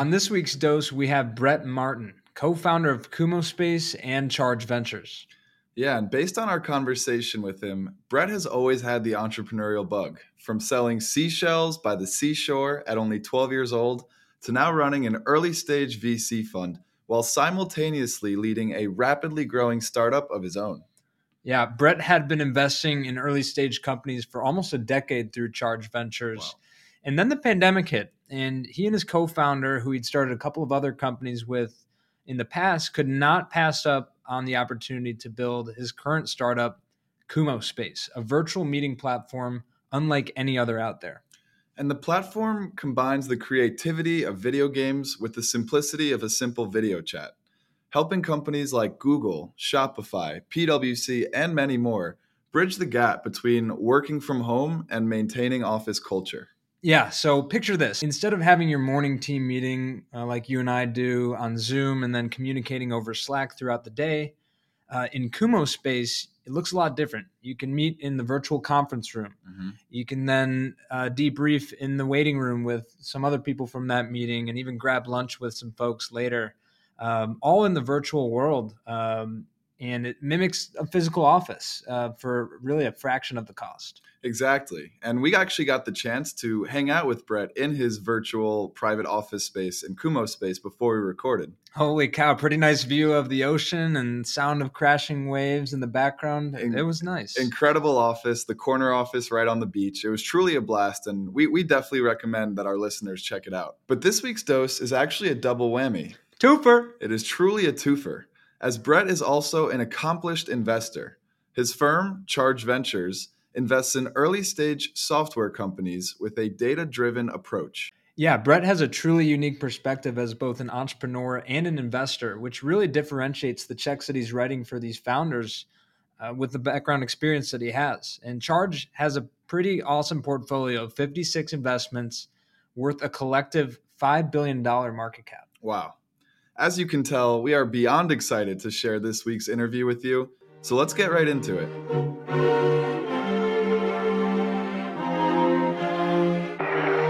On this week's dose, we have Brett Martin, co founder of Kumospace and Charge Ventures. Yeah, and based on our conversation with him, Brett has always had the entrepreneurial bug from selling seashells by the seashore at only 12 years old to now running an early stage VC fund while simultaneously leading a rapidly growing startup of his own. Yeah, Brett had been investing in early stage companies for almost a decade through Charge Ventures. Wow. And then the pandemic hit, and he and his co founder, who he'd started a couple of other companies with in the past, could not pass up on the opportunity to build his current startup, Kumospace, a virtual meeting platform unlike any other out there. And the platform combines the creativity of video games with the simplicity of a simple video chat, helping companies like Google, Shopify, PwC, and many more bridge the gap between working from home and maintaining office culture. Yeah, so picture this. Instead of having your morning team meeting uh, like you and I do on Zoom and then communicating over Slack throughout the day, uh, in Kumospace, it looks a lot different. You can meet in the virtual conference room. Mm-hmm. You can then uh, debrief in the waiting room with some other people from that meeting and even grab lunch with some folks later, um, all in the virtual world. Um, and it mimics a physical office uh, for really a fraction of the cost. Exactly. And we actually got the chance to hang out with Brett in his virtual private office space in Kumospace before we recorded. Holy cow, pretty nice view of the ocean and sound of crashing waves in the background. In- it was nice. Incredible office, the corner office right on the beach. It was truly a blast, and we, we definitely recommend that our listeners check it out. But this week's dose is actually a double whammy. Twofer. It is truly a twofer, as Brett is also an accomplished investor. His firm, Charge Ventures, invests in early stage software companies with a data driven approach. Yeah, Brett has a truly unique perspective as both an entrepreneur and an investor, which really differentiates the checks that he's writing for these founders uh, with the background experience that he has. And Charge has a pretty awesome portfolio of 56 investments worth a collective $5 billion market cap. Wow. As you can tell, we are beyond excited to share this week's interview with you. So let's get right into it.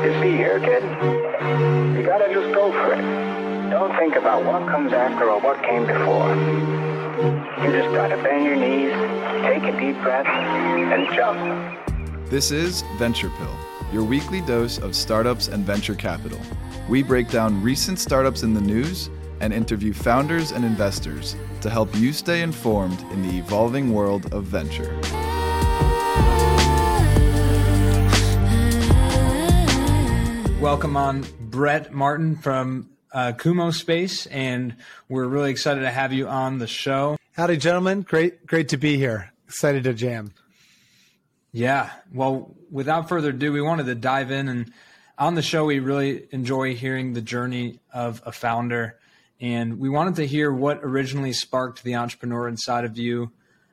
You see here, kid, you gotta just go for it. Don't think about what comes after or what came before. You just gotta bend your knees, take a deep breath, and jump. This is Venture Pill, your weekly dose of startups and venture capital. We break down recent startups in the news and interview founders and investors to help you stay informed in the evolving world of venture. welcome on Brett Martin from uh, Kumospace, and we're really excited to have you on the show. Howdy, gentlemen! Great, great to be here. Excited to jam. Yeah. Well, without further ado, we wanted to dive in, and on the show, we really enjoy hearing the journey of a founder, and we wanted to hear what originally sparked the entrepreneur inside of you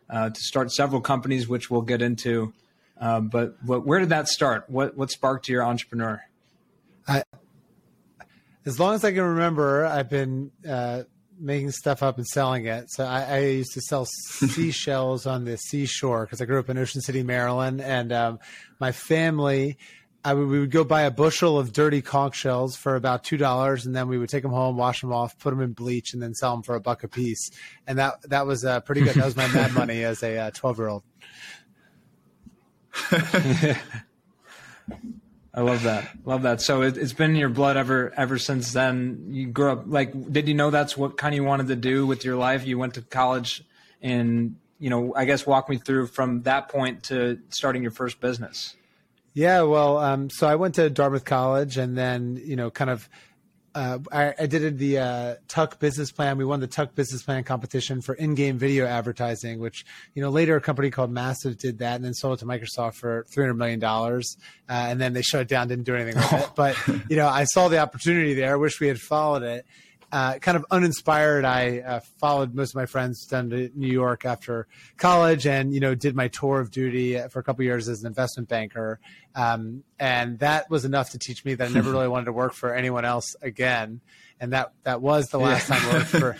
uh, to start several companies, which we'll get into. Uh, but what, where did that start? What what sparked your entrepreneur? I, as long as I can remember, I've been uh, making stuff up and selling it. So I, I used to sell seashells on the seashore because I grew up in Ocean City, Maryland, and um, my family. I would, we would go buy a bushel of dirty conch shells for about two dollars, and then we would take them home, wash them off, put them in bleach, and then sell them for a buck a piece. And that that was uh, pretty good. That was my mad money as a twelve uh, year old. I love that. Love that. So it, has been in your blood ever ever since then. You grew up like, did you know that's what kind of you wanted to do with your life? You went to college, and you know, I guess walk me through from that point to starting your first business. Yeah, well, um, so I went to Dartmouth College, and then you know, kind of uh, I, I, did the uh, Tuck business plan. We won the Tuck business plan competition for in-game video advertising, which you know later a company called Massive did that and then sold it to Microsoft for three hundred million dollars, uh, and then they shut it down, didn't do anything with it. But you know, I saw the opportunity there. I wish we had followed it uh, kind of uninspired, I uh, followed most of my friends down to New York after college, and you know did my tour of duty for a couple years as an investment banker, um, and that was enough to teach me that I never really wanted to work for anyone else again, and that that was the last yeah. time I worked for.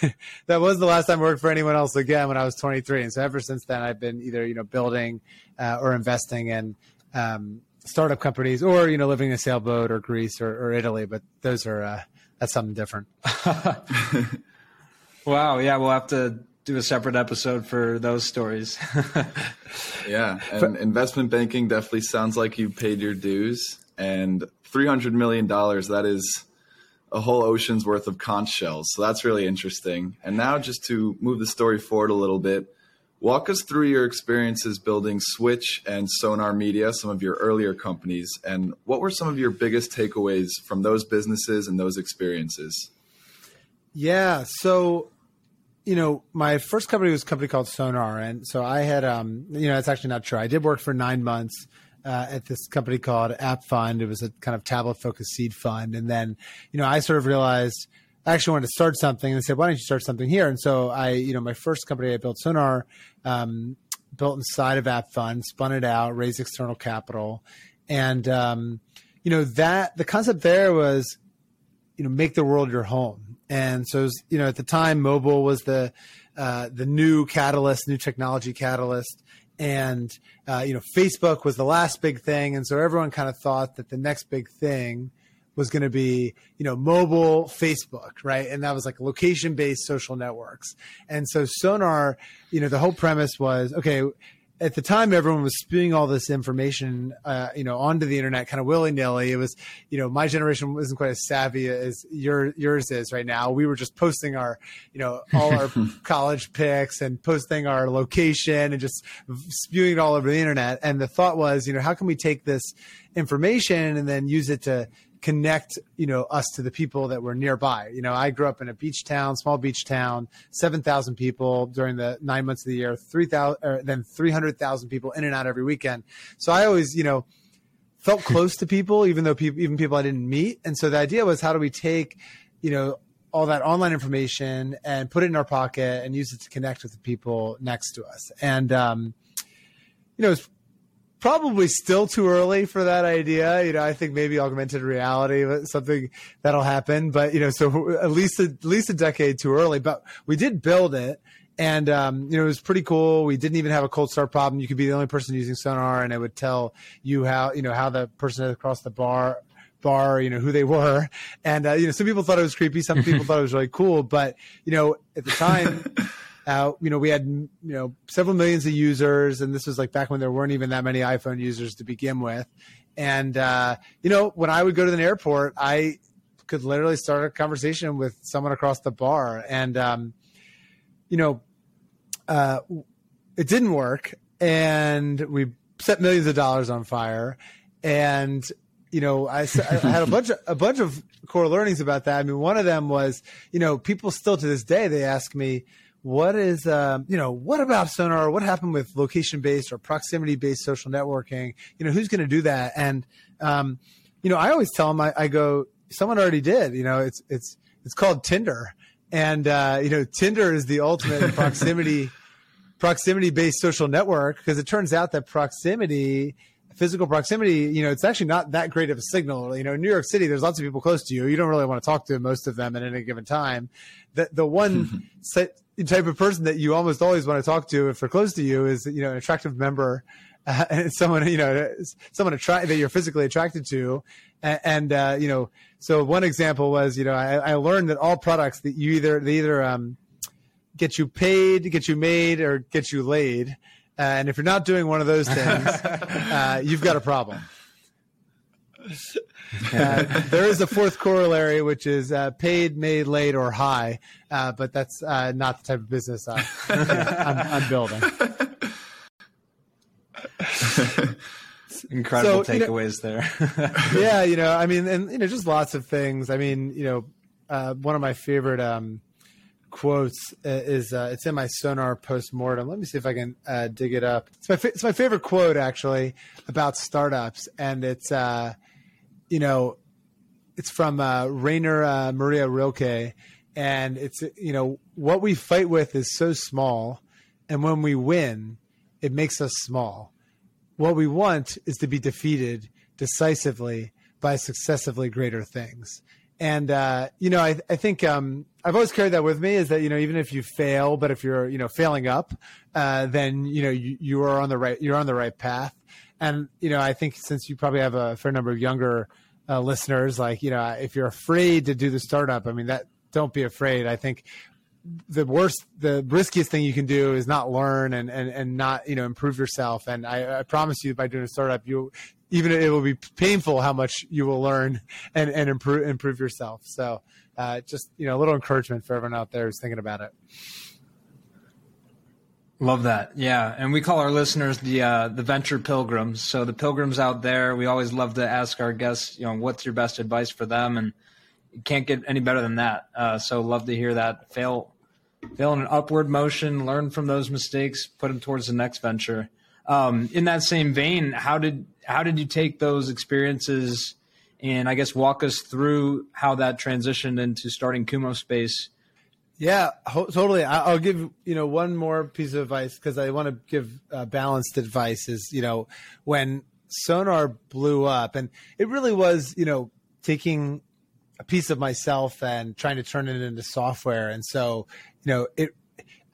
that was the last time I worked for anyone else again when I was 23, and so ever since then I've been either you know building uh, or investing in um, startup companies, or you know living in a sailboat or Greece or, or Italy. But those are uh, that's something different. wow. Yeah, we'll have to do a separate episode for those stories. yeah, and investment banking definitely sounds like you paid your dues. And three hundred million dollars that is a whole ocean's worth of conch shells. So that's really interesting. And now, just to move the story forward a little bit, walk us through your experiences building Switch and Sonar Media, some of your earlier companies, and what were some of your biggest takeaways from those businesses and those experiences? Yeah. So, you know, my first company was a company called Sonar. And so I had, um, you know, it's actually not true. I did work for nine months uh, at this company called App Fund. It was a kind of tablet focused seed fund. And then, you know, I sort of realized I actually wanted to start something and I said, why don't you start something here? And so I, you know, my first company I built Sonar, um, built inside of App Fund, spun it out, raised external capital. And, um, you know, that the concept there was, you know, make the world your home. And so, was, you know, at the time, mobile was the, uh, the new catalyst, new technology catalyst and uh, you know facebook was the last big thing and so everyone kind of thought that the next big thing was going to be you know mobile facebook right? And that was like location based social networks. And so sonar you know the whole premise was okay at the time everyone was spewing all this information uh, you know onto the internet kind of willy-nilly. It was you know my generation wasn't quite as savvy as your yours is right now. We were just posting our you know all our college pics and posting our location and just spewing it all over the internet. And the thought was you know how can we take this information and then use it to connect you know us to the people that were nearby. You know i grew up in a beach town small beach town 7000 people during the nine months of the year 3000 then 300000 people in and out every weekend. So i always you know felt close to people even though people even people i didn't meet. And so the idea was how do we take you know all that online information and put it in our pocket and use it to connect with the people next to us. And um, you know it's probably still too early for that idea. You know, I think maybe augmented reality, something that'll happen. But you know, so at least a, at least a decade too early. But we did build it, and um, you know, it was pretty cool. We didn't even have a cold start problem. You could be the only person using Sonar, and it would tell you how you know how the person across the bar bar, you know, who they were. And, uh, you know, some people thought it was creepy. Some people thought it was really cool. But, you know, at the time, uh, you know, we had you know several millions of users, and this was like back when there weren't even that many iPhone users to begin with. And uh, you know, when I would go to the airport, I could literally start a conversation with someone across the bar, and um, you know, uh, it didn't work, and we set millions of dollars on fire, and you know, I, I, had a bunch of a bunch of core learnings about that. I mean, one of them was, you know, people still to this day they ask me, what is um, you know what about sonar? What happened with location based or proximity based social networking? You know who's going to do that? And um, you know i always tell them I, I, go someone already did. You know it's it's it's called tinder. And uh, you know tinder is the ultimate proximity proximity based social network because it turns out that proximity physical proximity, you know, it's actually not that great of a signal. You know, in New York City, there's lots of people close to you. You don't really want to talk to most of them at any given time. The the one set, type of person that you almost always want to talk to if they're close to you is you know an attractive member uh, and someone you know someone attract that you're physically attracted to and, and uh, you know so one example was you know I, I, learned that all products that you either they either um, get you paid get you made or get you laid and if you're not doing one of those things uh, you've got a problem uh, there is a fourth corollary, which is uh, paid, made, late, or high, uh, but that's uh, not the type of business I'm, I'm, I'm building. Incredible so, takeaways you know, there. yeah, you know, I mean, and you know, just lots of things. I mean, you know, uh, one of my favorite um, quotes uh, is uh, it's in my sonar post-mortem. Let me see if i can uh, dig it up. It's my, fa- it's my favorite quote actually about startups. And it's uh, you know it's from uh, rainer uh, maria rilke. And it's you know what we fight with is so small and when we win it makes us small. What we want is to be defeated decisively by successively greater things and uh, you know, I, I think um, I've always carried that with me is that you know even if you fail, but if you're you know failing up, uh, then you know you, you are on the right you're on the right path. And you know, I think since you probably have a fair number of younger uh, listeners, like you know, if you're afraid to do the startup, I mean that don't be afraid. I think the worst, the riskiest thing you can do is not learn and and, and not you know improve yourself. And I, I promise you, by doing a startup, you even it will be painful how much you will learn and and improve improve yourself. So uh, just you know a little encouragement for everyone out there who's thinking about it. Love that. Yeah, and we call our listeners the uh, the venture pilgrims. So the pilgrims out there, we always love to ask our guests, you know, what's your best advice for them, and you can't get any better than that. Uh, so love to hear that. Fail, fail in an upward motion, learn from those mistakes, put them towards the next venture. Um, in that same vein, how did how did you take those experiences, and I guess walk us through how that transitioned into starting Kumospace? Yeah, ho- totally. I- will give you know one more piece of advice because I want to give uh, balanced advice. Is you know when Sonar blew up, and it really was you know taking a piece of myself and trying to turn it into software, and so you know it.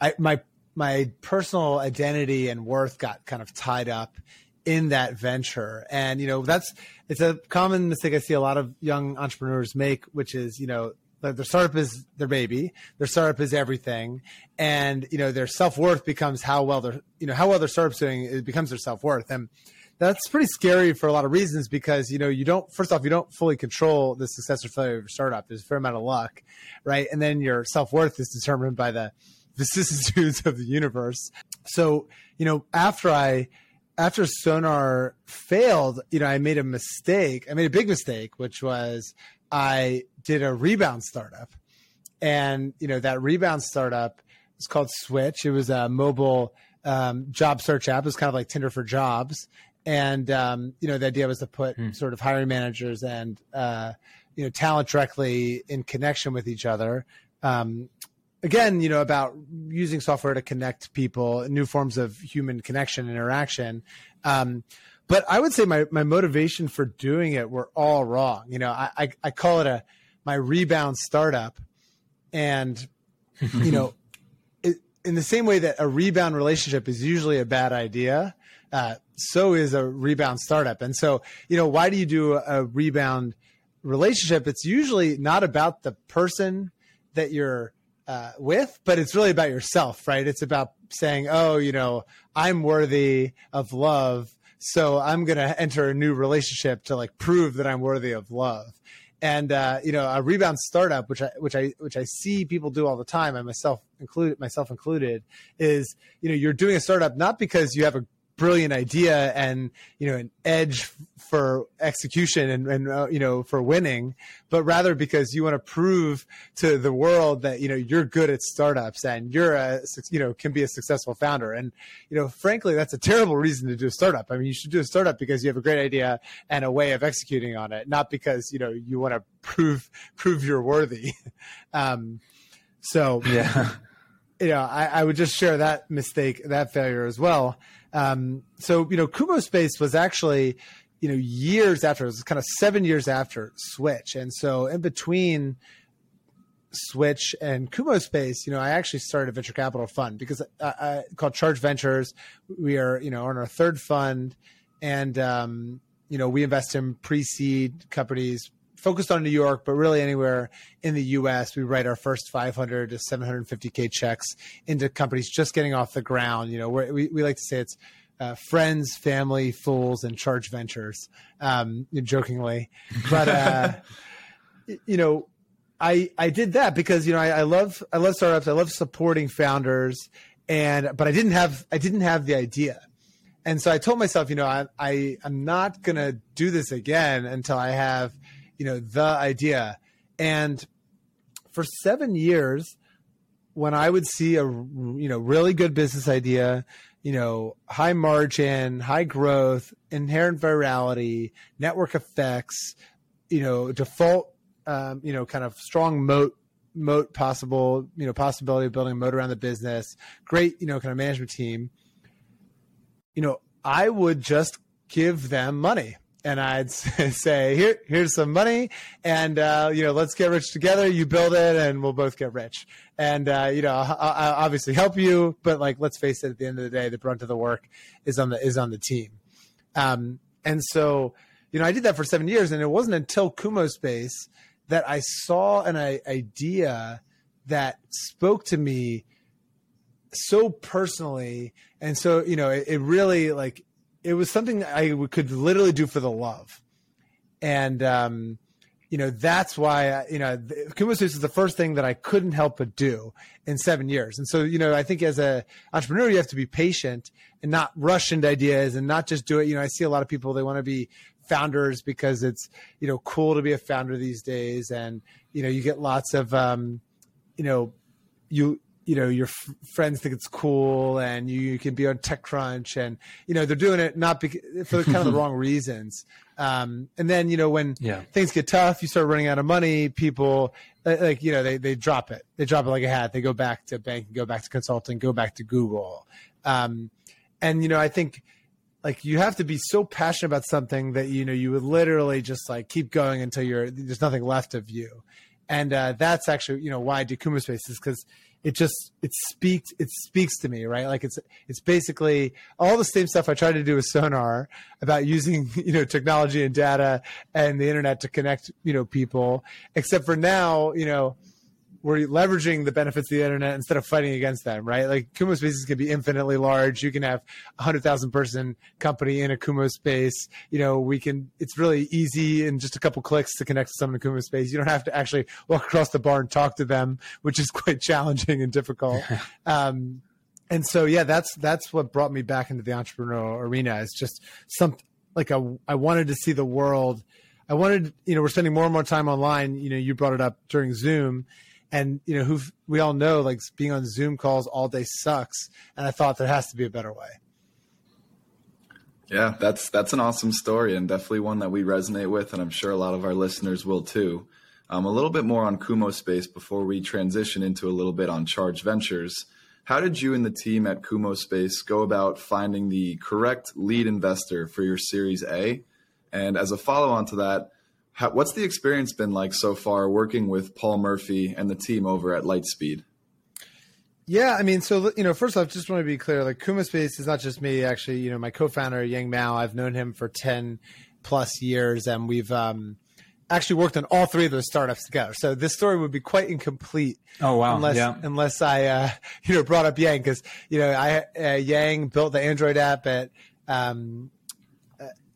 I my my personal identity and worth got kind of tied up in that venture, and you know that's it's a common mistake I see a lot of young entrepreneurs make, which is you know their startup is their baby. Their startup is everything, and you know their self worth becomes how well their you know how well their startup's doing. It becomes their self worth, and that's pretty scary for a lot of reasons because you know you don't first off you don't fully control the success or failure of your startup. There's a fair amount of luck, right? And then your self worth is determined by the vicissitudes of the universe. So you know after I after Sonar failed, you know I made a mistake. I made a big mistake, which was I did a rebound startup, and you know that rebound startup is called Switch. It was a mobile um, job search app. It was kind of like Tinder for jobs, and um, you know the idea was to put hmm. sort of hiring managers and uh, you know talent directly in connection with each other. Um, again, you know about using software to connect people, new forms of human connection and interaction. Um, but I would say my, my motivation for doing it were all wrong. You know, I, I, I call it a my rebound startup, and you know, it, in the same way that a rebound relationship is usually a bad idea, uh, so is a rebound startup. And so, you know, why do you do a rebound relationship? It's usually not about the person that you're uh, with, but it's really about yourself, right? It's about saying, oh, you know, I'm worthy of love so I'm going to enter a new relationship to like prove that I'm worthy of love. And uh, you know, a rebound startup, which I which I which I see people do all the time, I myself included myself included, is you know you're doing a startup not because you have a brilliant idea and you know an edge for execution and, and uh, you know for winning but rather because you want to prove to the world that you know you're good at startups and you're a you know can be a successful founder. And you know frankly that's a terrible reason to do a startup. I mean you should do a startup because you have a great idea and a way of executing on it not because you know you want to prove prove you're worthy. Um so yeah. you know I, I would just share that mistake that failure as well um, so you know, Kumospace was actually you know years after it was kind of seven years after Switch, and so in between Switch and Kumospace, you know, I actually started a venture capital fund because I, I called Charge Ventures. We are you know on our third fund, and um, you know we invest in pre-seed companies focused on New York, but really anywhere in the U.S. We write our first 500 to 750k checks into companies just getting off the ground. You know, we we like to say it's uh, friends, family, fools, and charge ventures, um, jokingly. But uh, you know, I I did that because you know I, I love I love startups. I love supporting founders, and but I didn't have I didn't have the idea. And so I told myself, you know, I, I I'm not gonna do this again until I have you know the idea. And for seven years when i would see a you know really good business idea you know high margin high growth inherent virality network effects you know default um, you know kind of strong moat moat possible you know possibility of building a moat around the business great you know kind of management team you know i would just give them money and I'd say, "Here, here's some money, and uh, you know, let's get rich together. You build it, and we'll both get rich." And uh, you know, I, I obviously help you, but like, let's face it. At the end of the day, the brunt of the work is on the is on the team. Um, and so, you know, I did that for seven years, and it wasn't until Kumospace that I saw an idea that spoke to me so personally, and so you know, it, it really like it was something that I could literally do for the love, and um, you know that's why I, you know Kumo is the first thing that I couldn't help but do in seven years. And so you know I think as a entrepreneur you have to be patient and not rush into ideas and not just do it. You know I see a lot of people they want to be founders because it's you know cool to be a founder these days, and you know you get lots of um, you know you you know your f- friends think it's cool and you, you, can be on TechCrunch and you know they're doing it not because, for kind of the wrong reasons. Um, and then you know when yeah. things get tough, you start running out of money. People like you know they they drop it. They drop it like a hat. They go back to banking, go back to consulting, go back to Google. Um, and you know I think like you have to be so passionate about something that you know you would literally just like keep going until you're there's nothing left of you and uh, that's actually you know why I do Kumospaces because it just it speaks it speaks to me right? Like it's it's basically all the same stuff i tried to do with sonar about using you know technology and data and the internet to connect you know people except for now you know we're leveraging the benefits of the internet instead of fighting against them, right? Like Kumospaces can be infinitely large. You can have a hundred thousand person company in a Kumospace. You know, we can. It's really easy in just a couple clicks to connect to someone in Kumospace. You don't have to actually walk across the bar and talk to them, which is quite challenging and difficult. um, and so, yeah, that's that's what brought me back into the entrepreneurial arena. Is just some like a, I wanted to see the world. I wanted, you know, we're spending more and more time online. You know, you brought it up during Zoom and you know who we all know like being on zoom calls all day sucks and i thought there has to be a better way. Yeah that's that's an awesome story and definitely one that we resonate with and i'm sure a lot of our listeners will too. Um, a little bit more on kumospace before we transition into a little bit on charge ventures. How did you and the team at kumospace go about finding the correct lead investor for your series a? And as a follow-on to that how, what's the experience been like so far working with Paul Murphy and the team over at Lightspeed? Yeah, I mean, so you know, first off, just want to be clear, like Kumospace is not just me. Actually, you know, my co-founder Yang Mao, I've known him for ten plus years, and we've um, actually worked on all three of those startups together. So this story would be quite incomplete. Oh wow! Unless yeah. unless I uh, you know brought up Yang because you know I uh, Yang built the Android app at um,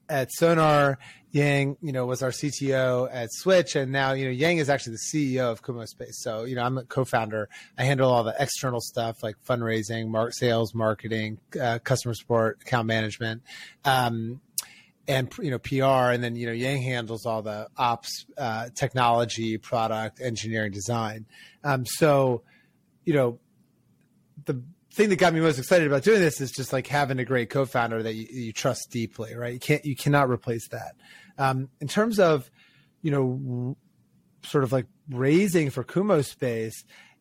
at Sonar Yang, you know, was our CTO at Switch, and now you know Yang is actually the CEO of Kumospace. So you know, I'm a co-founder. I handle all the external stuff like fundraising, mark, sales, marketing, uh, customer support, account management, um, and you know PR. And then you know Yang handles all the ops, uh, technology, product, engineering, design. Um, so you know the thing that got me most excited about doing this is just like having a great co-founder that you, you trust deeply, right? You can't, you cannot replace that. Um, in terms of, you know, sort of like raising for Kumospace,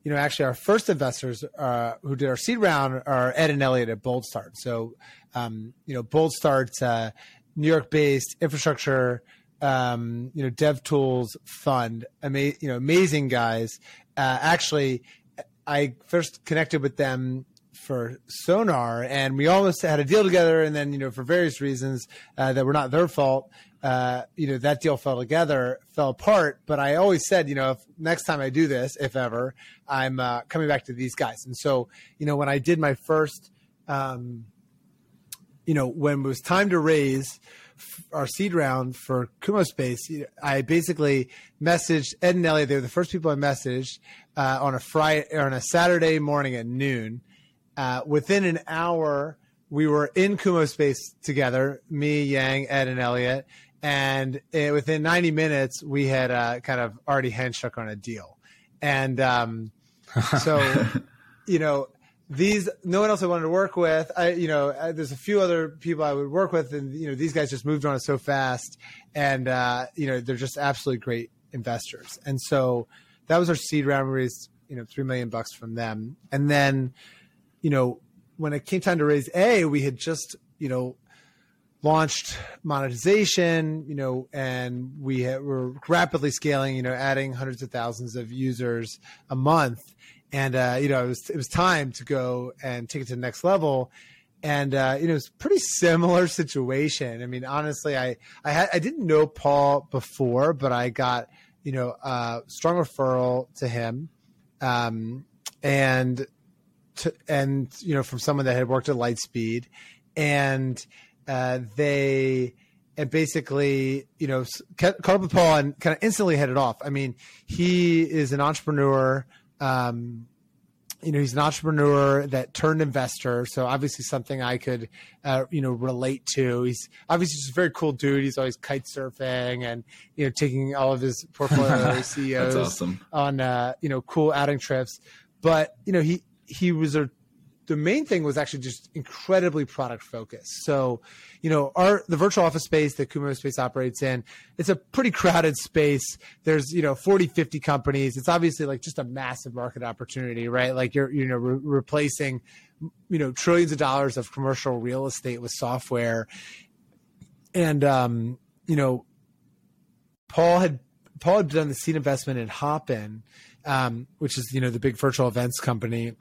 you know, actually our first investors uh, who did our seed round are Ed and Elliot at Bold Start. So, um, you know, Bold Start's uh, New York-based infrastructure, um, you know, dev tools fund, ama- you know, amazing guys. Uh, actually, I first connected with them for Sonar, and we almost had a deal together, and then you know for various reasons uh, that were not their fault, uh, you know that deal fell together, fell apart. But I always said, you know, if next time I do this, if ever, I'm uh, coming back to these guys. And so, you know, when I did my first, um, you know, when it was time to raise our seed round for Kumospace, I basically messaged Ed and Elliot. They were the first people I messaged uh, on a Friday or on a Saturday morning at noon uh, within an hour, we were in Kumospace together, me, Yang, Ed, and Elliot. And it, within 90 minutes, we had uh, kind of already handshook on a deal. And um, so, you know, these no one else I wanted to work with. I, you know, I, there's a few other people I would work with, and you know, these guys just moved on so fast, and uh, you know, they're just absolutely great investors. And so that was our seed round. We raised you know three million bucks from them, and then you know, when it came time to raise A, we had just, you know, launched monetization, you know, and we had, were rapidly scaling, you know, adding hundreds of thousands of users a month. And, uh, you know, it was, it was time to go and take it to the next level. and uh, you know it's pretty similar situation. I mean, honestly, I I, I didn't know Paul before, but I got you know a strong referral to him, um, and to, and you know from someone that had worked at Lightspeed, and uh, they and basically, you know, caught up with Paul and kind of instantly headed off. I mean, he is an entrepreneur. Um, you know, he's an entrepreneur that turned investor. So obviously something I could, uh, you know, relate to. He's obviously just a very cool dude. He's always kite surfing and, you know, taking all of his portfolio CEOs awesome. on, uh, you know, cool outing trips. But, you know, he, he was a the main thing was actually just incredibly product focused. So, you know, our the virtual office space that Kumospace operates in, it's a pretty crowded space. There's, you know, 40, 50 companies. It's obviously like just a massive market opportunity, right? Like you're, you know, re- replacing, you know, trillions of dollars of commercial real estate with software. And um, you know, Paul had Paul had done the seed investment in Hopin, um, which is, you know, the big virtual events company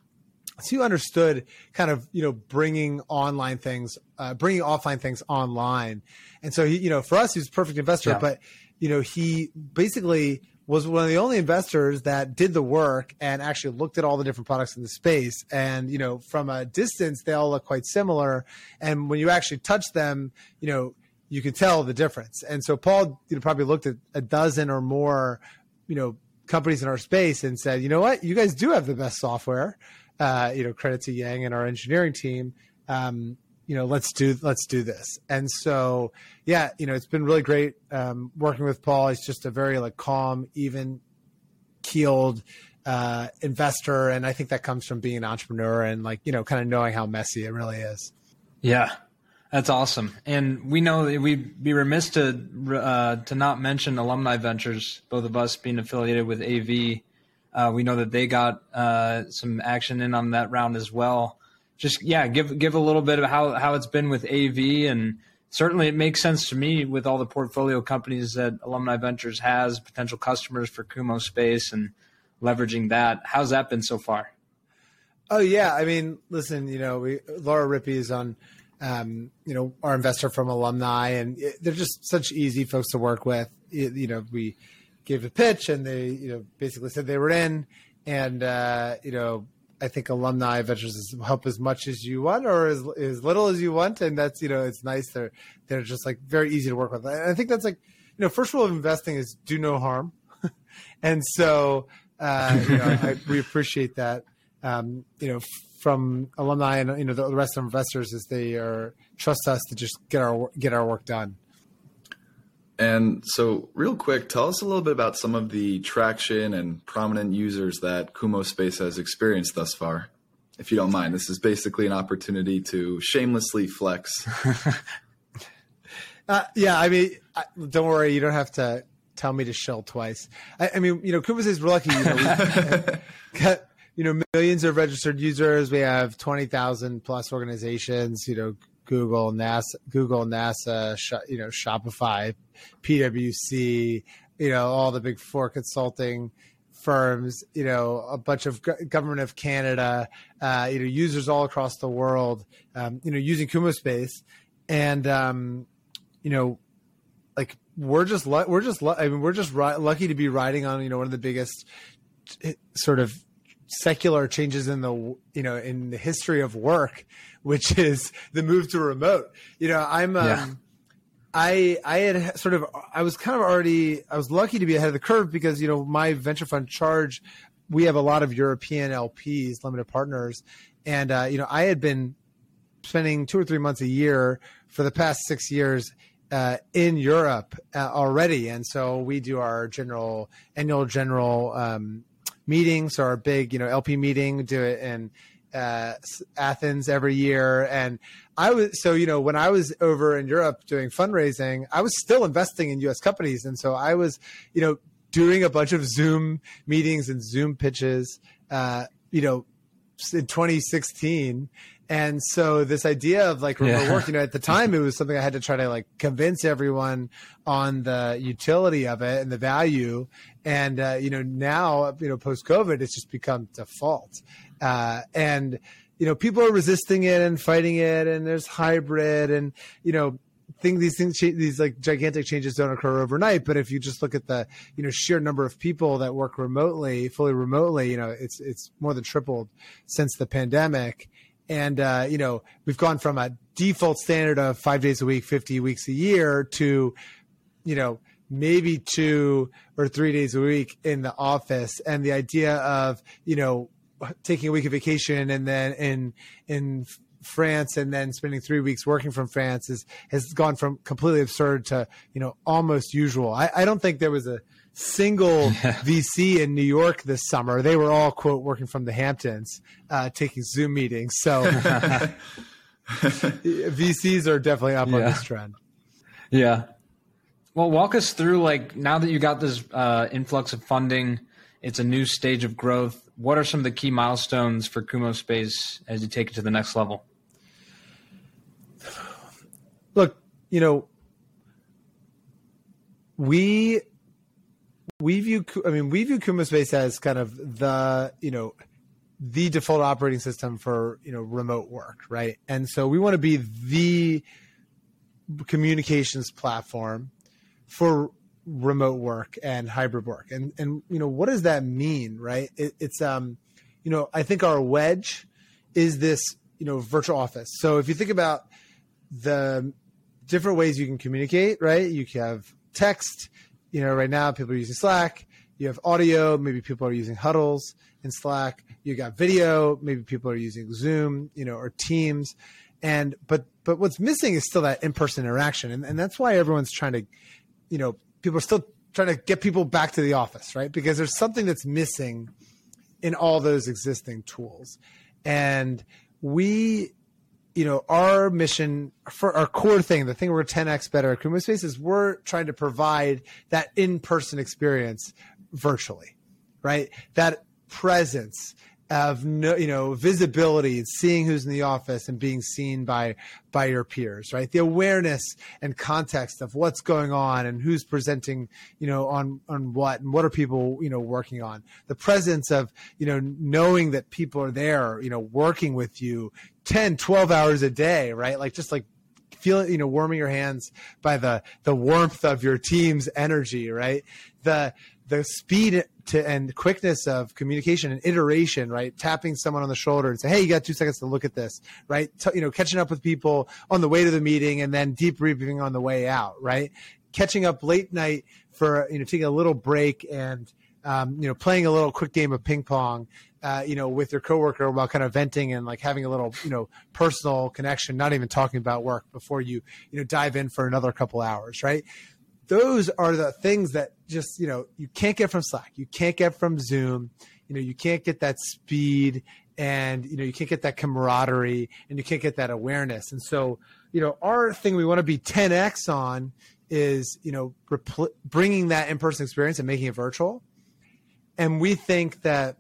so you understood kind of you know bringing online things uh, bringing offline things online. And so he you know for us he was a perfect investor yeah. but you know he basically was one of the only investors that did the work and actually looked at all the different products in the space. And you know from a distance they all look quite similar. And when you actually touch them you know you can tell the difference. And so paul you know probably looked at a dozen or more you know companies in our space and said you know what? You guys do have the best software uh, you know, credit to Yang and our engineering team. Um, you know, let's do let's do this. And so, yeah, you know, it's been really great um, working with Paul. He's just a very like calm, even keeled uh, investor, and I think that comes from being an entrepreneur and like you know, kind of knowing how messy it really is. Yeah, that's awesome. And we know we'd be remiss to uh, to not mention Alumni Ventures, both of us being affiliated with AV. Uh, we know that they got uh, some action in on that round as well. Just yeah, give give a little bit of how how it's been with AV, and certainly it makes sense to me with all the portfolio companies that Alumni Ventures has, potential customers for Kumospace, and leveraging that. How's that been so far? Oh yeah, I mean, listen, you know, we Laura Rippey is on, um, you know, our investor from alumni, and it, they're just such easy folks to work with. It, you know, we gave a pitch and they you know basically said they were in. And uh, you know I think alumni ventures help as much as you want or as, as little as you want. And that's you know it's nice. They're they're just like very easy to work with. And I think that's like you know first rule of investing is do no harm. And so uh, you know I, we appreciate that. Um, you know from alumni and you know the rest of investors is they are trust us to just get our get our work done and so, real quick, tell us a little bit about some of the traction and prominent users that Kumospace has experienced thus far, if you don't mind. This is basically an opportunity to shamelessly flex. uh, yeah, I mean, I, don't worry, you don't have to tell me to shell twice. I, I mean, you know, Kumospace, we're lucky. You know, got, you know, millions of registered users. We have 20,000 plus organizations, you know, Google, NASA, Google, NASA, you know, Shopify, PwC, you know, all the big four consulting firms, you know, a bunch of government of Canada, uh, you know, users all across the world, um, you know, using Kumospace, and um, you know, like we're just we're just I mean we're just ri- lucky to be riding on you know one of the biggest sort of secular changes in the you know in the history of work which is the move to remote. You know, I'm um, yeah. I I had sort of I was kind of already I was lucky to be ahead of the curve because you know my venture fund charge we have a lot of European LPs, limited partners, and uh, you know I had been spending two or three months a year for the past six years uh, in Europe uh, already, and so we do our general annual general um, meetings, or our big you know LP meeting, do it in uh, Athens every year. And I was, so, you know, when I was over in Europe doing fundraising, I was still investing in US companies. And so I was, you know, doing a bunch of Zoom meetings and Zoom pitches, uh, you know, in 2016. And so this idea of like remote yeah. work, you know, at the time it was something I had to try to like convince everyone on the utility of it and the value. And uh, you know, now you know, post COVID, it's just become default. Uh, and you know, people are resisting it and fighting it, and there's hybrid, and you know, think these things, these like gigantic changes don't occur overnight. But if you just look at the, you know, sheer number of people that work remotely, fully remotely, you know, it's it's more than tripled since the pandemic. And uh, you know, we've gone from a default standard of five days a week, fifty weeks a year, to, you know, maybe two or three days a week in the office. And the idea of, you know, taking a week of vacation and then in in France and then spending three weeks working from France is, has gone from completely absurd to you know almost usual. I, I don't think there was a single VC in New York this summer. They were all quote working from the Hamptons, uh, taking Zoom meetings. So VCs are definitely up yeah. on this trend. Yeah. Well, walk us through like now that you got this uh, influx of funding, it's a new stage of growth. What are some of the key milestones for Kumospace as you take it to the next level? Look, you know, we we view I mean we view Kumospace as kind of the you know the default operating system for you know remote work, right? And so we want to be the communications platform for remote work and hybrid work. And and you know what does that mean, right? It, it's um you know I think our wedge is this you know virtual office. So if you think about the different ways you can communicate, right? You have text. You know, right now people are using Slack. You have audio. Maybe people are using huddles in Slack. You got video. Maybe people are using Zoom. You know, or Teams. And but but what's missing is still that in person interaction, and and that's why everyone's trying to, you know, people are still trying to get people back to the office, right? Because there's something that's missing in all those existing tools, and we you know, our mission for our core thing, the thing we're 10x better at Kumospace is we're trying to provide that in-person experience virtually, right? That presence of no, you know, visibility seeing who's in the office and being seen by by your peers, right? The awareness and context of what's going on and who's presenting, you know, on on what and what are people, you know, working on. The presence of, you know, knowing that people are there, you know, working with you 10, 12 hours a day, right? Like just like feeling, you know, warming your hands by the the warmth of your team's energy, right? The the speed to and quickness of communication and iteration, right? Tapping someone on the shoulder and say, "Hey, you got two seconds to look at this," right? T- you know, catching up with people on the way to the meeting and then debriefing on the way out, right? Catching up late night for you know taking a little break and um, you know playing a little quick game of ping pong, uh, you know, with your coworker while kind of venting and like having a little you know personal connection, not even talking about work before you you know dive in for another couple hours, right? Those are the things that just you know you can't get from slack. You can't get from zoom. You know you can't get that speed and you know you can't get that camaraderie and you can't get that awareness. And so you know our thing we want to be 10x on is you know repl- bringing that in-person experience and making it virtual. And we think that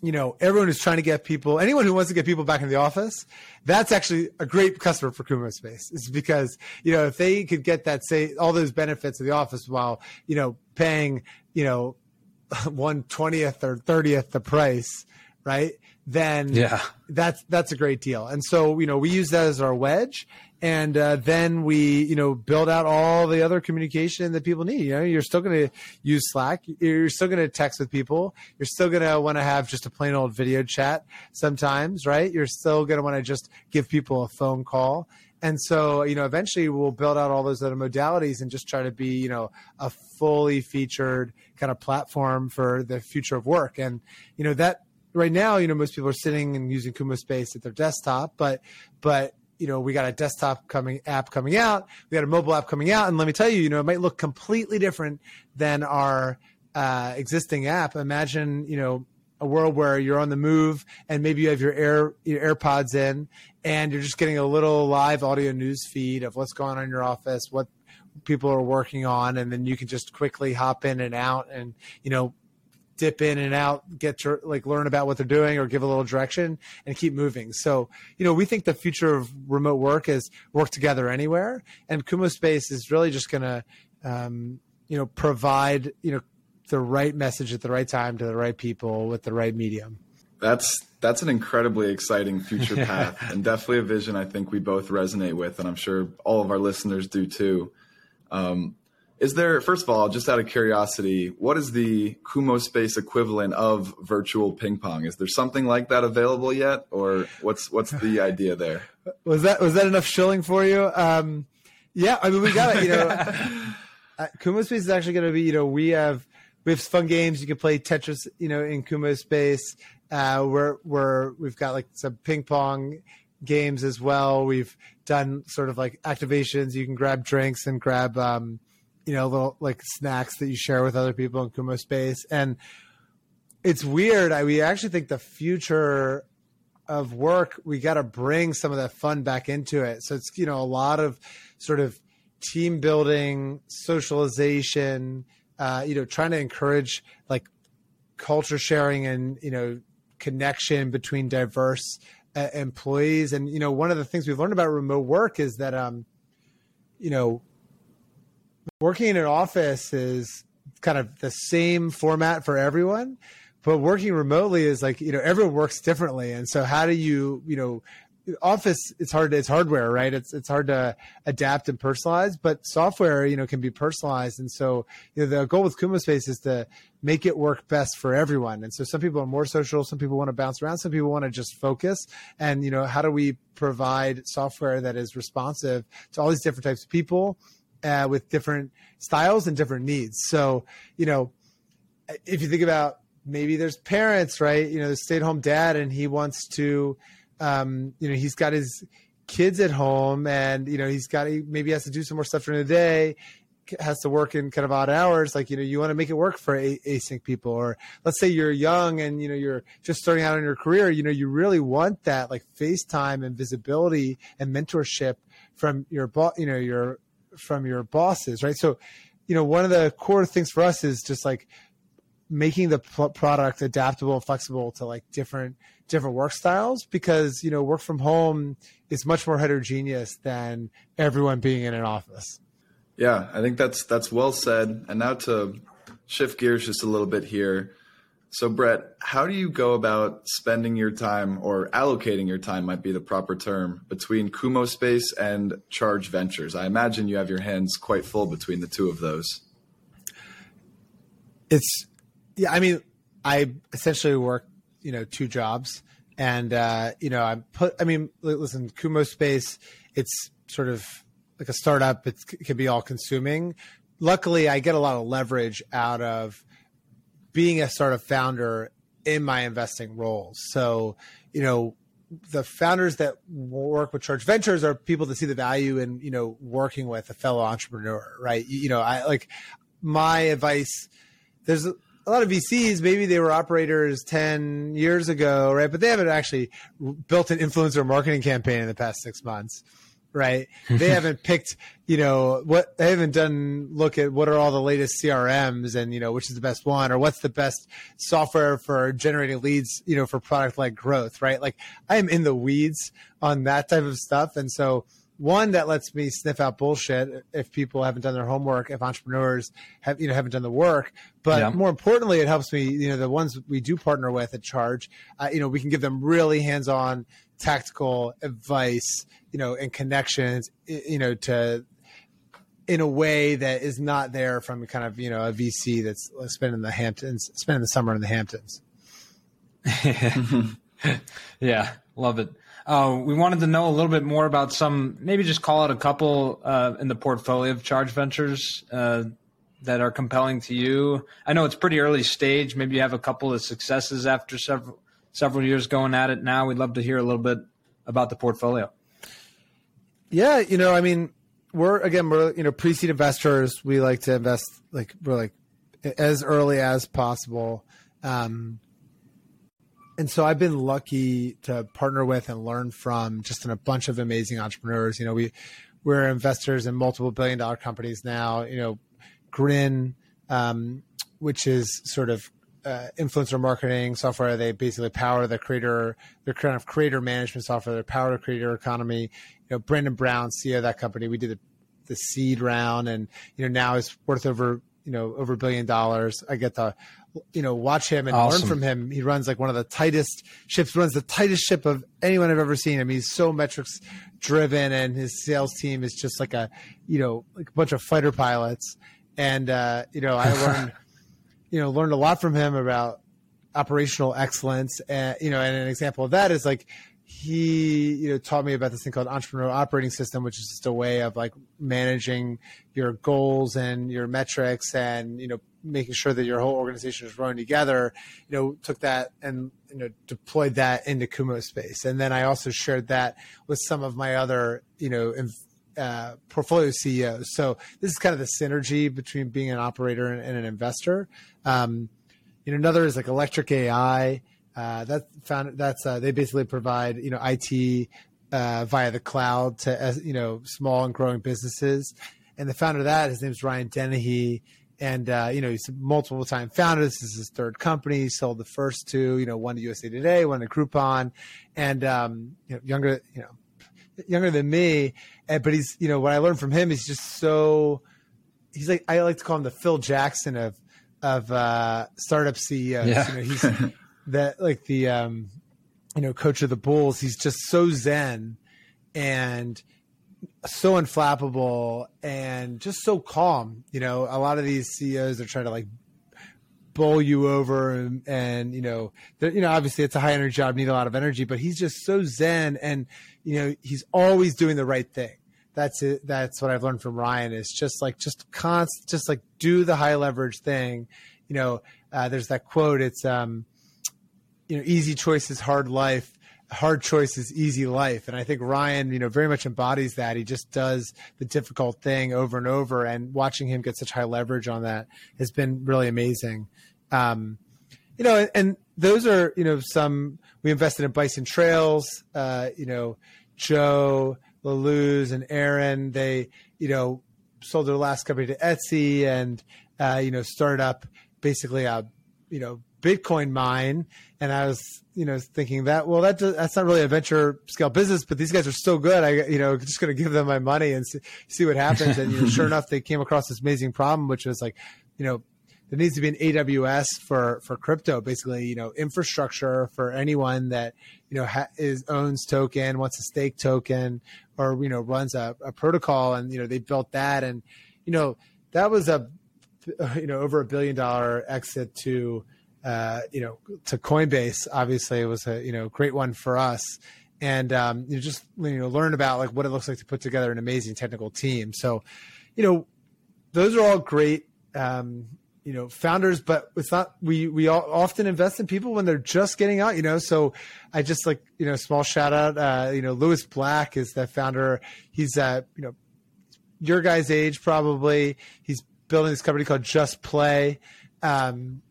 you know, everyone who's trying to get people, anyone who wants to get people back in the office, that's actually a great customer for Kumospace. Is because you know if they could get that say all those benefits of the office while you know paying you know one twentieth or thirtieth the price, right? Then yeah, that's that's a great deal. And so you know we use that as our wedge, and uh, then we you know build out all the other communication that people need. You know you're still going to use slack. You're still going to text with people. You're still going to want to have just a plain old video chat sometimes right? You're still going to want to just give people a phone call. And so you know eventually we'll build out all those other modalities and just try to be you know a fully featured kind of platform for the future of work. And you know that right now you know most people are sitting and using kumospace at their desktop but but you know, we got a desktop coming app coming out, we got a mobile app coming out, and let me tell you, you know, it might look completely different than our uh, existing app. Imagine, you know, a world where you're on the move and maybe you have your air your AirPods in and you're just getting a little live audio news feed of what's going on in your office, what people are working on, and then you can just quickly hop in and out and you know dip in and out, get to like learn about what they're doing or give a little direction and keep moving. So, you know, we think the future of remote work is work together anywhere. And Kumospace is really just going to, um, you know, provide, you know, the right message at the right time to the right people with the right medium. That's that's an incredibly exciting future path and definitely a vision I think we both resonate with, and I'm sure all of our listeners do too. Um, is there, first of all, just out of curiosity, what is the Kumospace equivalent of virtual ping pong? Is there something like that available yet, or what's what's the idea there? Was that was that enough shilling for you? Um, yeah, I mean, we got it. You know, uh, Kumospace is actually going to be. You know, we have we have fun games. You can play Tetris. You know, in Kumospace. Uh, we're we're we've got like some ping pong games as well. We've done sort of like activations. You can grab drinks and grab um, you know little like snacks that you share with other people in Kumospace, and it's weird. I we actually think the future of work we got to bring some of that fun back into it. So it's you know a lot of sort of team building, socialization. Uh, you know, trying to encourage like culture sharing and you know connection between diverse uh, employees. And you know, one of the things we've learned about remote work is that um, you know, working in an office is kind of the same format for everyone, but working remotely is like you know everyone works differently, and so how do you you know office it's hard it's hardware right? It's it's hard to adapt and personalize but software you know can be personalized. And so you know the goal with kumospace is to make it work best for everyone. And so some people are more social some people want to bounce around some people want to just focus. And you know how do we provide software that is responsive to all these different types of people uh, with different styles and different needs so you know if you think about maybe there's parents right you know the stay-at-home dad and he wants to um, you know, he's got his kids at home and, you know, he's got, he maybe has to do some more stuff during the day, has to work in kind of odd hours. Like, you know, you want to make it work for a- async people. Or let's say you're young and, you know, you're just starting out in your career, you know, you really want that like FaceTime and visibility and mentorship from your boss, you know, your, from your bosses, right? So, you know, one of the core things for us is just like making the product adaptable and flexible to like different different work styles because you know work from home is much more heterogeneous than everyone being in an office yeah i think that's that's well said and now to shift gears just a little bit here so brett how do you go about spending your time or allocating your time might be the proper term between kumospace and charge ventures? I imagine you have your hands quite full between the two of those. It's yeah i mean i essentially work you know two jobs and uh, you know i'm put i mean listen kumospace it's sort of like a startup. It can be all consuming. Luckily i get a lot of leverage out of being a sort of founder in my investing roles so you know the founders that work with charge ventures are people that see the value in you know working with a fellow entrepreneur right? You, you know i like my advice there's a lot of VCs, maybe they were operators 10 years ago, right? But they haven't actually built an influencer marketing campaign in the past six months, right? they haven't picked, you know, what they haven't done look at what are all the latest CRMs and, you know, which is the best one or what's the best software for generating leads, you know, for product like growth, right? Like I am in the weeds on that type of stuff. And so, one that lets me sniff out bullshit if people haven't done their homework if entrepreneurs have you know haven't done the work. But yeah. more importantly it helps me you know the ones we do partner with at charge uh, you know we can give them really hands-on tactical advice you know and connections you know to in a way that is not there from kind of you know a vc that's spending the hamptons spending the summer in the hamptons. Yeah love it uh, we wanted to know a little bit more about some, maybe just call out a couple uh, in the portfolio of Charge Ventures uh, that are compelling to you. I know it's pretty early stage. Maybe you have a couple of successes after several several years going at it. Now we'd love to hear a little bit about the portfolio. Yeah, you know, I mean, we're again, we're you know pre-seed investors. We like to invest like we're like as early as possible. Um, and so I've been lucky to partner with and learn from just a bunch of amazing entrepreneurs. You know, we we're investors in multiple billion dollar companies now. You know, Grin, um, which is sort of uh, influencer marketing software. They basically power the creator, their kind of creator management software. They power the creator economy. You know, Brandon Brown, CEO of that company, we did the, the seed round, and you know now is worth over you know over a billion dollars. I get to you know watch him and Awesome. learn from him. He runs like one of the tightest ships, runs the tightest ship of anyone I've ever seen. I mean, he's so metrics driven, and his sales team is just like a you know like a bunch of fighter pilots. And uh, you know, I learned you know learned a lot from him about operational excellence. And you know, and an example of that is like he you know taught me about this thing called entrepreneurial operating system which is just a way of like managing your goals and your metrics and you know making sure that your whole organization is rowing together you know took that and you know deployed that into kumospace. And then i also shared that with some of my other you know uh, portfolio ceos so this is kind of the synergy between being an operator and, and an investor. Um, you know another is like electric ai uh, that found that's uh, they basically provide you know IT uh, via the cloud to you know small and growing businesses. And the founder of that, his name's Ryan Denehy, and uh, you know he's multiple time founder. This is his third company. He sold the first two, you know, one to USA Today, one to Groupon, and um, you know younger, you know, younger than me. And, but he's you know what I learned from him is just so he's like I like to call him the Phil Jackson of of uh, startup CEOs. Yeah. You know, he's that like the um you know coach of the bulls he's just so zen and so unflappable and just so calm you know? A lot of these ceos are trying to like bowl you over and, and you know you know obviously it's a high energy job need a lot of energy but he's just so zen and you know he's always doing the right thing. That's it. That's what i've learned from ryan is just like just const just like do the high leverage thing. You know uh, there's that quote it's um you know, easy choices, hard life, hard choices, easy life. And I think Ryan, you know, very much embodies that. He just does the difficult thing over and over. And watching him get such high leverage on that has been really amazing. Um, you know, and those are, you know, some, we invested in Bison Trails, uh, you know, Joe, Lallouz and Aaron, they, you know, sold their last company to Etsy and, uh, you know, started up basically a, you know, Bitcoin mine. And I was, you know, thinking that, well, that does, that's not really a venture scale business, but these guys are so good. I, you know, just going to give them my money and see, see what happens. And you know, sure enough, they came across this amazing problem, which was like, you know, there needs to be an AWS for for crypto, basically, you know, infrastructure for anyone that you know ha- is owns token, wants a stake token, or you know runs a, a protocol, and you know they built that, and you know that was a you know over a billion dollar exit to uh, you know to Coinbase. Obviously, it was a you know great one for us. And um, you just you know learn about like what it looks like to put together an amazing technical team. So, you know, those are all great um, you know founders but it's not we we all often invest in people when they're just getting out you know so i just like you know small shout out uh you know lewis black is the founder he's uh you know your guy's age probably he's building this company called just play um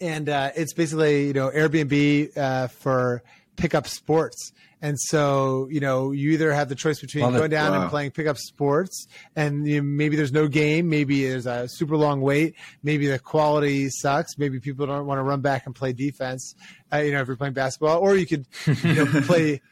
and uh it's basically you know airbnb uh for pickup sports and so, you know, you either have the choice between Love it. going down Wow. and playing pickup sports, and you maybe there's no game, maybe there's a super long wait, maybe the quality sucks, maybe people don't want to run back and play defense, uh, you know, if you're playing basketball, or you could, you know, play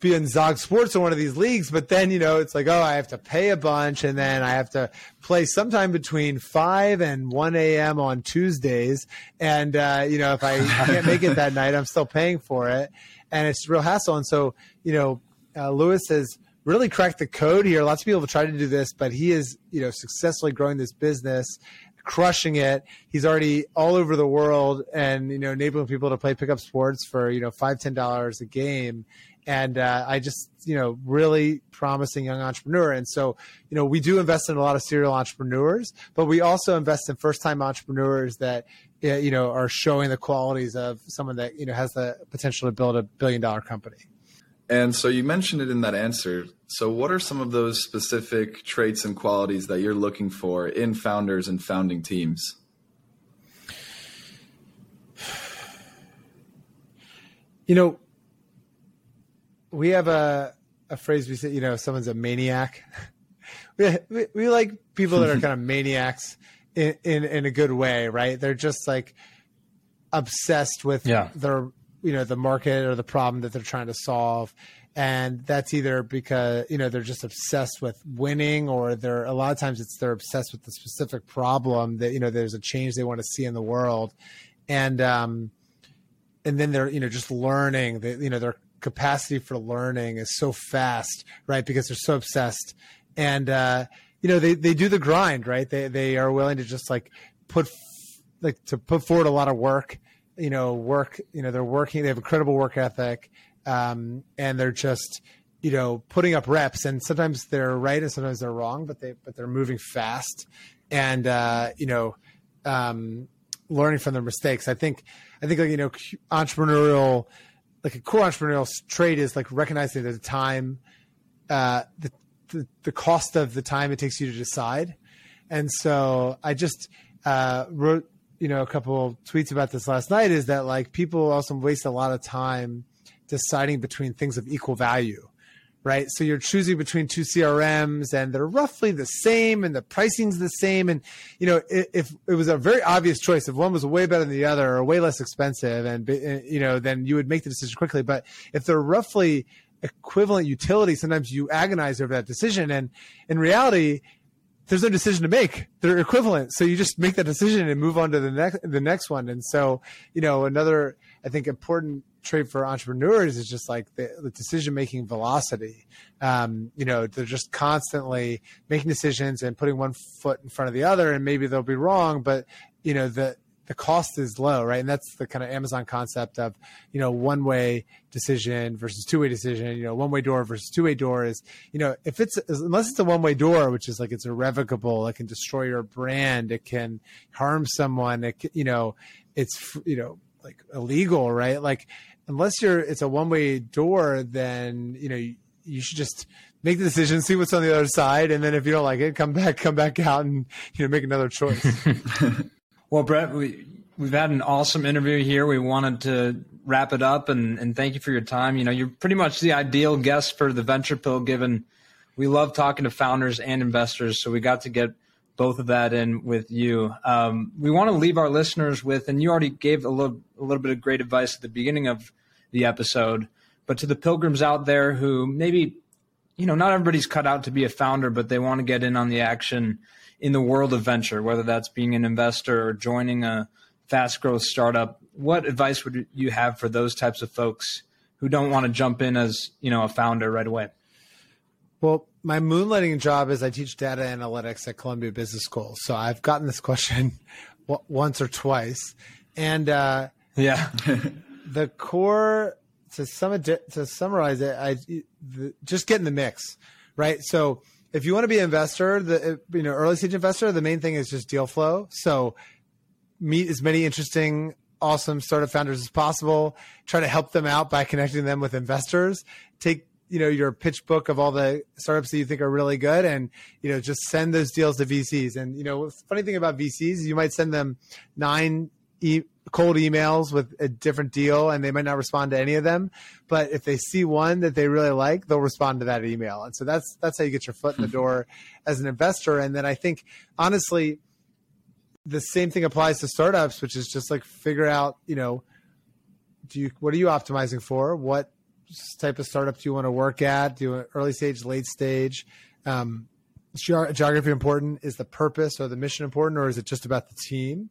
be in Zog Sports or one of these leagues, but then you know it's like, oh, I have to pay a bunch, and then I have to play sometime between five and one a.m. on Tuesdays, and uh, you know if I can't make it that night, I'm still paying for it, and it's real hassle. And so you know, uh, Lewis has really cracked the code here. Lots of people have tried to do this, but he is you know successfully growing this business. Crushing it. He's already all over the world, and you know, enabling people to play pickup sports for you know five, ten dollars a game and uh, I just you know really promising young entrepreneur. And so you know we do invest in a lot of serial entrepreneurs, but we also invest in first time entrepreneurs that uh, you know are showing the qualities of someone that you know has the potential to build a billion dollar company. And so you mentioned it in that answer. So, what are some of those specific traits and qualities that you're looking for in founders and founding teams? You know, we have a a phrase we say. You know, someone's a maniac. we, we, we like people that are kind of maniacs in, in in a good way, right? They're just like obsessed with Yeah. their you know the market or the problem that they're trying to solve and that's either because you know they're just obsessed with winning or they're a lot of times it's they're obsessed with the specific problem that you know there's a change they want to see in the world. And um and then they're you know just learning that you know their capacity for learning is so fast right? Because they're so obsessed. And uh you know they they do the grind right? They they are willing to just like put like to put forward a lot of work you know work you know they're working they have incredible work ethic um, and they're just you know putting up reps. And sometimes they're right and sometimes they're wrong but they but they're moving fast. And uh, you know um, learning from their mistakes. I think i think like you know entrepreneurial like a core entrepreneurial trait is like recognizing the time uh, the, the the cost of the time it takes you to decide. And so i just uh, wrote you know a couple tweets about this last night is that like people also waste a lot of time deciding between things of equal value right so you're choosing between two crms and they're roughly the same and the pricing's the same and you know if, it was a very obvious choice if one was way better than the other or way less expensive and eh, you know then you would make the decision quickly but if they're roughly equivalent utility sometimes you agonize over that decision and in reality there's no decision to make. They're equivalent. So you just make that decision and move on to the next the next one. And so, you know, another I think important trait for entrepreneurs is just like the, the decision making velocity. Um, you know, they're just constantly making decisions and putting one foot in front of the other, and maybe they'll be wrong, but you know the the cost is low, right? And that's the kind of Amazon concept of, you know, one way decision versus two way decision, you know, one way door versus two way door is, you know, if it's, unless it's a one way door, which is like it's irrevocable, it can destroy your brand, it can harm someone, it, can, you know, it's, you know, like illegal, right? Like, unless you're, it's a one way door, then, you know, you, you should just make the decision, see what's on the other side, and then if you don't like it, come back, come back out, and you know, make another choice. Well, Brett, we, we've had an awesome interview here. We wanted to wrap it up and, and thank you for your time. You know, you're pretty much the ideal guest for the Venture Pill, given we love talking to founders and investors. So we got to get both of that in with you. Um, we want to leave our listeners with, and you already gave a little, a little bit of great advice at the beginning of the episode, but to the pilgrims out there who maybe, you know, not everybody's cut out to be a founder, but they want to get in on the action in the world of venture, whether that's being an investor or joining a fast growth startup, what advice would you have for those types of folks who don't want to jump in as you know a founder right away? Well, my moonlighting job is I teach data analytics at Columbia Business School, so I've gotten this question once or twice, and uh, yeah, the core to sum to summarize it, I the, just get in the mix, right? So if you want to be an investor, the you know early stage investor, the main thing is just deal flow. So meet as many interesting, awesome startup founders as possible. Try to help them out by connecting them with investors. Take you know your pitch book of all the startups that you think are really good, and you know just send those deals to VCs. And you know, funny thing about VCs, you might send them nine e- cold emails with a different deal and they might not respond to any of them. But if they see one that they really like they'll respond to that email. And so that's that's how you get your foot in the door as an investor. And then i think honestly the same thing applies to startups which is just like figure out you know do you what are you optimizing for? What type of startup do you want to work at? Do you early stage late stage? Um, geography important? Is the purpose or the mission important or is it just about the team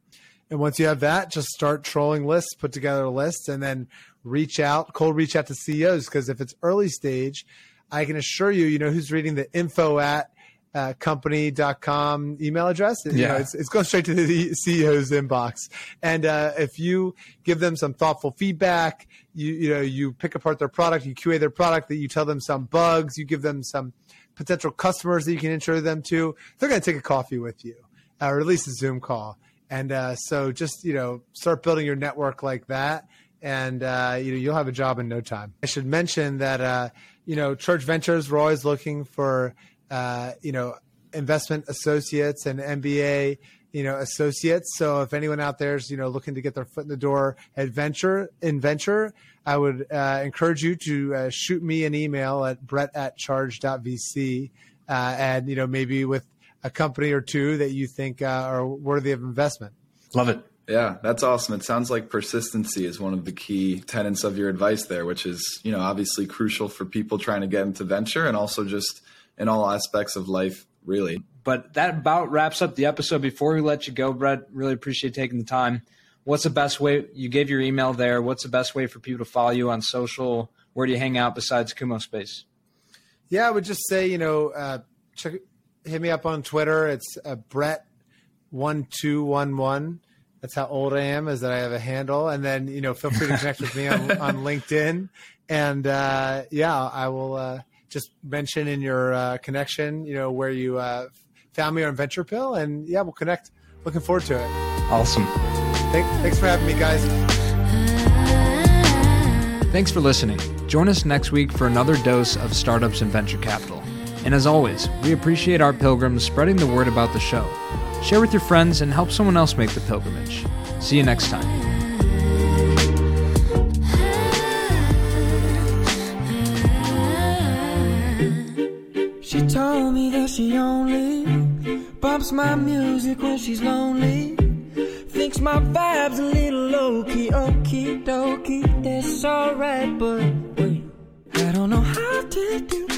and once you have that, just start trolling lists, put together a list, and then reach out, cold reach out to CEOs. Because if it's early stage, I can assure you, you know who's reading the info at uh, company.com email address. Yeah. You know, it's, it's going straight to the CEO's inbox. And uh, if you give them some thoughtful feedback, you you know you pick apart their product, you QA their product, that you tell them some bugs, you give them some potential customers that you can intro them to, they're going to take a coffee with you, uh, or at least a Zoom call. And uh, so just, you know, start building your network like that. And, uh, you know, you'll have a job in no time. I should mention that, uh, you know, Charge Ventures, we're always looking for, uh, you know, investment associates and MBA, you know, associates. So if anyone out there is, you know, looking to get their foot in the door at venture in venture, I would uh, encourage you to uh, shoot me an email at brett at charge.vc. Uh, and, you know, maybe with a company or two that you think uh, are worthy of investment. Love it. Yeah, that's awesome. It sounds like persistency is one of the key tenets of your advice there, which is, you know, obviously crucial for people trying to get into venture and also just in all aspects of life, really. But that about wraps up the episode. Before we let you go, Brett, really appreciate taking the time. What's the best way? You gave your email there. What's the best way for people to follow you on social? Where do you hang out besides Kumospace? Yeah, I would just say, you know, uh, check, hit me up on Twitter. It's uh, Brett one two one one. That's how old I am. Is that I have a handle, and then you know, feel free to connect with me on, on LinkedIn. And uh, yeah, I will uh, just mention in your uh, connection, you know, where you uh, found me on Venture Pill, and yeah, we'll connect. Looking forward to it. Awesome. Thank, thanks for having me, guys. Thanks for listening. Join us next week for another dose of startups and venture capital. And as always, we appreciate our pilgrims spreading the word about the show. Share with your friends and help someone else make the pilgrimage. See you next time. She told me that she only bumps my music when she's lonely. Thinks my vibe's a little low key, okie dokie, that's alright, but wait, I don't know how to do